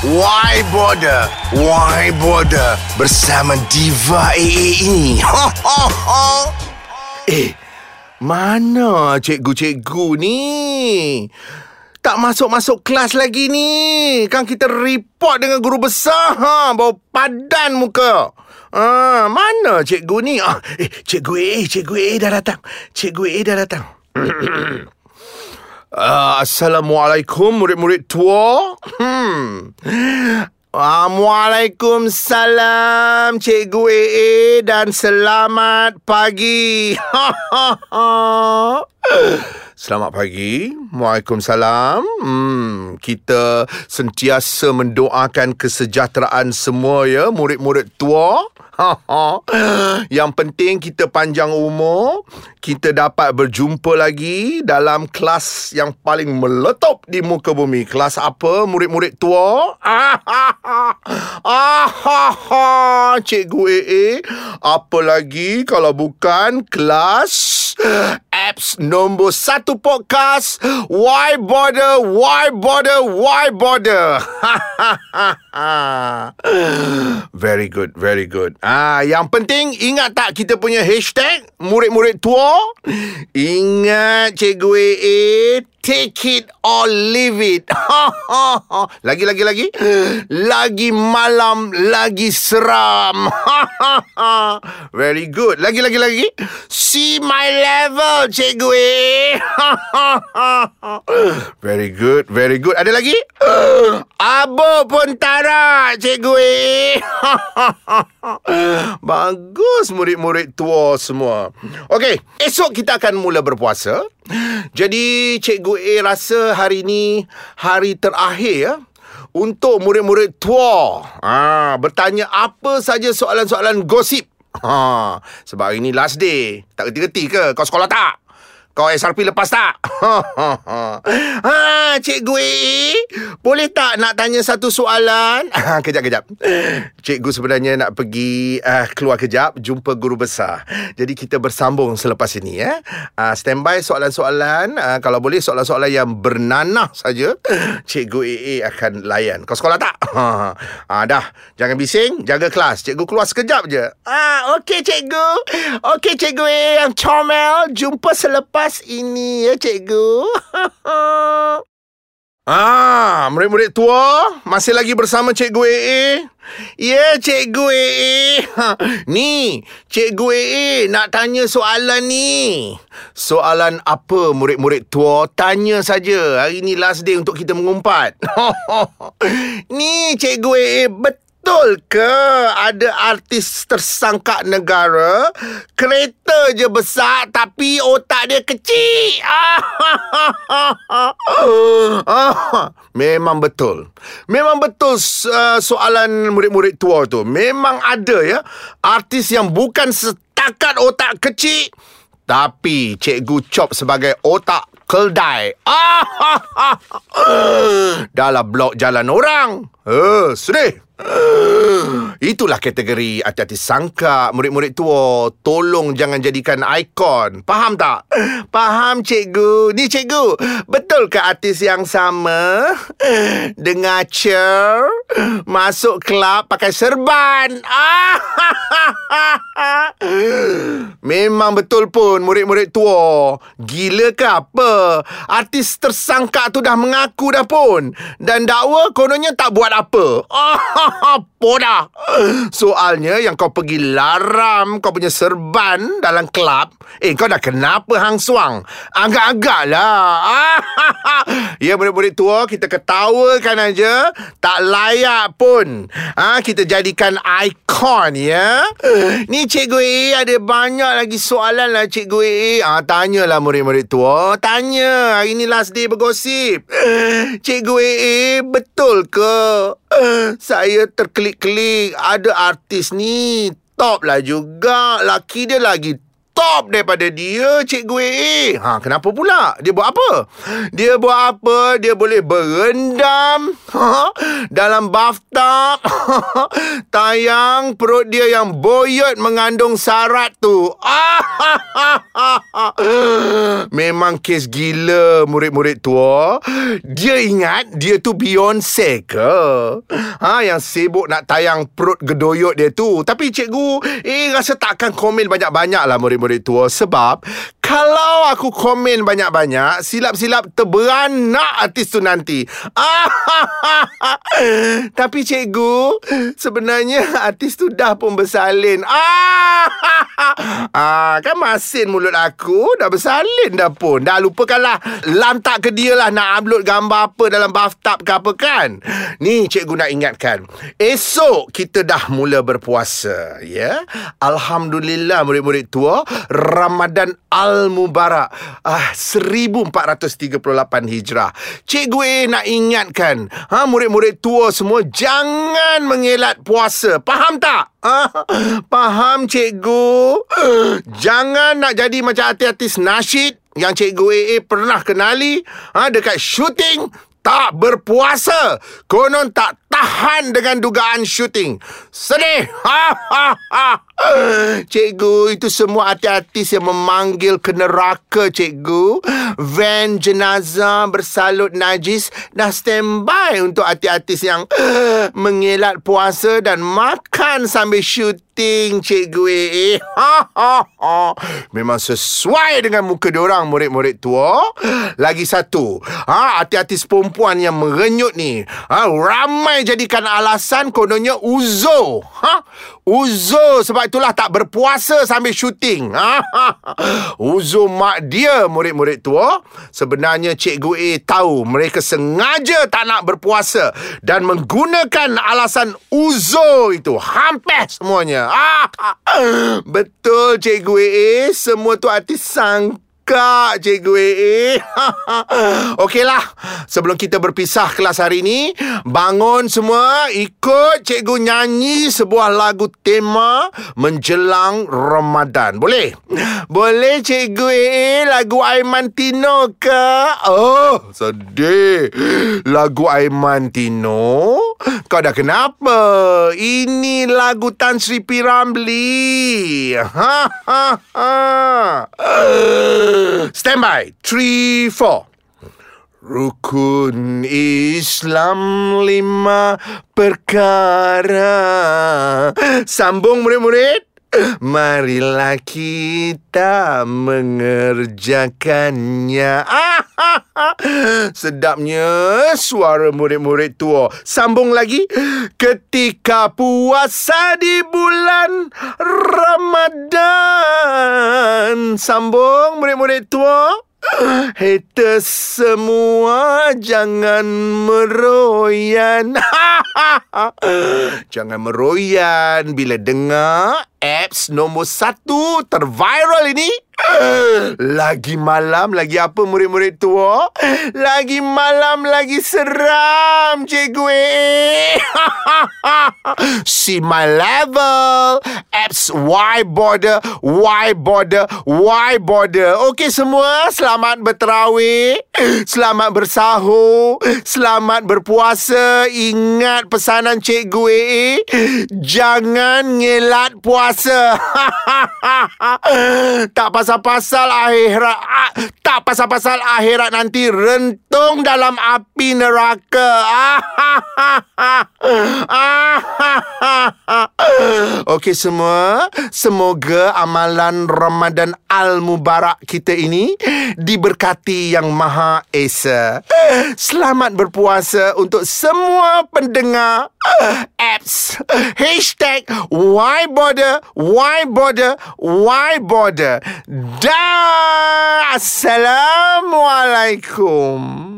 Why Border? Why Border? Bersama Diva AA ini. Ha, ha, ha. Eh, mana cikgu-cikgu ni? Tak masuk-masuk kelas lagi ni. Kan kita report dengan guru besar. Ha, bawa padan muka. Ah, mana cikgu ni? Ah, eh, cikgu AA, cikgu AA dah datang. Cikgu AA dah datang. Uh, Assalamualaikum murid-murid tua. Hmm. Waalaikumsalam Cikgu AA dan selamat pagi. Selamat pagi. Waalaikumsalam. Hmm, kita sentiasa mendoakan kesejahteraan semua ya, murid-murid tua. Yang penting kita panjang umur, kita dapat berjumpa lagi dalam kelas yang paling meletup di muka bumi. Kelas apa murid-murid tua? Cikgu AA, apa lagi kalau bukan kelas apps nombor satu podcast Why Bother, Why Bother, Why Bother? Very good, very good. Ah, Yang penting ingat tak kita punya hashtag? Murid-murid tua? Ingat Cikgu AA Take it or leave it. Lagi, lagi, lagi. Lagi malam Lagi seram. Very good. Lagi, lagi, lagi. See my level Cikgu Very good, very good. Ada lagi? Abo pun tarak Cikgu AA Bagus murid-murid tua semua Okey, esok kita akan mula berpuasa Jadi Cikgu A rasa hari ini hari terakhir ya untuk murid-murid tua ha, bertanya apa saja soalan-soalan gosip. Ha, sebab hari ini last day. Tak reti-reti ke? Kau sekolah tak? Kau SRP lepas tak? ha, Cikgu A, boleh tak nak tanya satu soalan? Ha, kejap, kejap. Cikgu sebenarnya nak pergi uh, keluar kejap, jumpa guru besar. Jadi kita bersambung selepas ini. ya. Uh, standby soalan-soalan. Uh, kalau boleh soalan-soalan yang bernanah saja, Cikgu AA akan layan. Kau sekolah tak? Ha, ha, dah. Jangan bising, jaga kelas. Cikgu keluar sekejap je. Ah, Okey, Cikgu. Okey, Cikgu AA yang comel. Jumpa selepas ini ya cikgu. ah, murid-murid tua masih lagi bersama cikgu AA. Ya, cikgu AA. Ni, cikgu AA nak tanya soalan ni. Soalan apa murid-murid tua? Tanya saja. Hari ni last day untuk kita mengumpat. ni, cikgu AA betul Betul ke ada artis tersangka negara kereta je besar tapi otak dia kecil? Memang betul. Memang betul uh, soalan murid-murid tua tu. Memang ada ya artis yang bukan setakat otak kecil tapi cikgu Chop sebagai otak keldai. Dalam blok jalan orang. Eh, sedih. Itulah kategori hati-hati sangka murid-murid tua. Tolong jangan jadikan ikon. Faham tak? Faham cikgu. Ni cikgu, betul ke artis yang sama? Dengar cer, masuk kelab pakai serban. Memang betul pun murid-murid tua. Gila ke apa? Artis tersangka tu dah mengaku dah pun. Dan dakwa kononnya tak buat apa. apa dah? Soalnya yang kau pergi laram kau punya serban dalam kelab. Eh, kau dah kenapa hang suang? Agak-agak lah. ya, murid-murid tua, kita ketawakan aja. Tak layak pun. Ha, kita jadikan ikon, ya. Ni Cikgu A ada banyak lagi soalan lah Cikgu A. Ha, tanyalah murid-murid tua. Tanya. Hari ni last day bergosip. Cikgu A, betul ke? Saya terklik-klik Ada artis ni Top lah juga Laki dia lagi top daripada dia Cikgu AA. Ha, kenapa pula? Dia buat apa? Dia buat apa? Dia boleh berendam ha, dalam bathtub. Tayang perut dia yang boyot mengandung sarat tu. Memang kes gila murid-murid tua. Dia ingat dia tu Beyonce ke? Ha, yang sibuk nak tayang perut gedoyot dia tu. Tapi cikgu, eh rasa takkan komen banyak-banyak lah murid-murid murid tua sebab kalau aku komen banyak-banyak silap-silap terberanak artis tu nanti. Tapi cikgu sebenarnya artis tu dah pun bersalin. Ah, kan masin mulut aku dah bersalin dah pun. Dah lupakanlah lantak ke dia lah nak upload gambar apa dalam bathtub ke apa kan. Ni cikgu nak ingatkan. Esok kita dah mula berpuasa. Ya. Alhamdulillah murid-murid tua. Ramadan Al-Mubarak ah, 1438 Hijrah Cikgu A nak ingatkan ha, Murid-murid tua semua Jangan mengelat puasa Faham tak? Ah, faham cikgu Jangan nak jadi macam artis-artis nasyid Yang cikgu AA pernah kenali ha, Dekat syuting tak berpuasa. Konon tak tahan dengan dugaan syuting. Sedih. Ha, ha, ha. Cikgu, itu semua artis-artis yang memanggil ke neraka, cikgu. Van jenazah bersalut najis dah standby untuk artis-artis yang mengelat puasa dan makan sambil syuting, cikgu. Eh. Memang sesuai dengan muka diorang, murid-murid tua. Lagi satu, ha, artis-artis perempuan yang merenyut ni. Ha, ramai jadikan alasan kononnya uzo. Ha? Uzo sebab itulah tak berpuasa sambil syuting. Uzo mak dia murid-murid tua. Sebenarnya Cikgu A tahu mereka sengaja tak nak berpuasa dan menggunakan alasan uzo itu. Hampir semuanya. Betul Cikgu A. Semua tu artis sang Kak Cikgu AA Okeylah Sebelum kita berpisah kelas hari ini Bangun semua Ikut Cikgu nyanyi Sebuah lagu tema Menjelang Ramadan Boleh? Boleh Cikgu AA Lagu Aiman Tino ke? Oh sedih Lagu Aiman Tino Kau dah kenapa? Ini lagu Tan Sri Piramli Ha ha ha Stand by. Three, four. Rukun Islam lima perkara. Sambung murid-murid. Marilah kita mengerjakannya. Sedapnya suara murid-murid tua. Sambung lagi. Ketika puasa di bulan Ramadan. Sambung murid-murid tua. Haters semua jangan meroyan. jangan meroyan bila dengar apps nombor satu terviral ini lagi malam Lagi apa murid-murid tua? Lagi malam Lagi seram Cikgu See my level. Apps Y border Y border Y border Okey semua Selamat berterawih Selamat bersahur Selamat berpuasa. Ingat pesanan Cikgu Jangan ngelat puasa. Tak pasal pasal-pasal akhirat ah, tak pasal-pasal akhirat nanti rentung dalam api neraka. Okey semua, semoga amalan Ramadan Al-Mubarak kita ini diberkati yang Maha Esa. Selamat berpuasa untuk semua pendengar apps. Hashtag Why Border, Why Border, Why Border. Dan Assalamualaikum.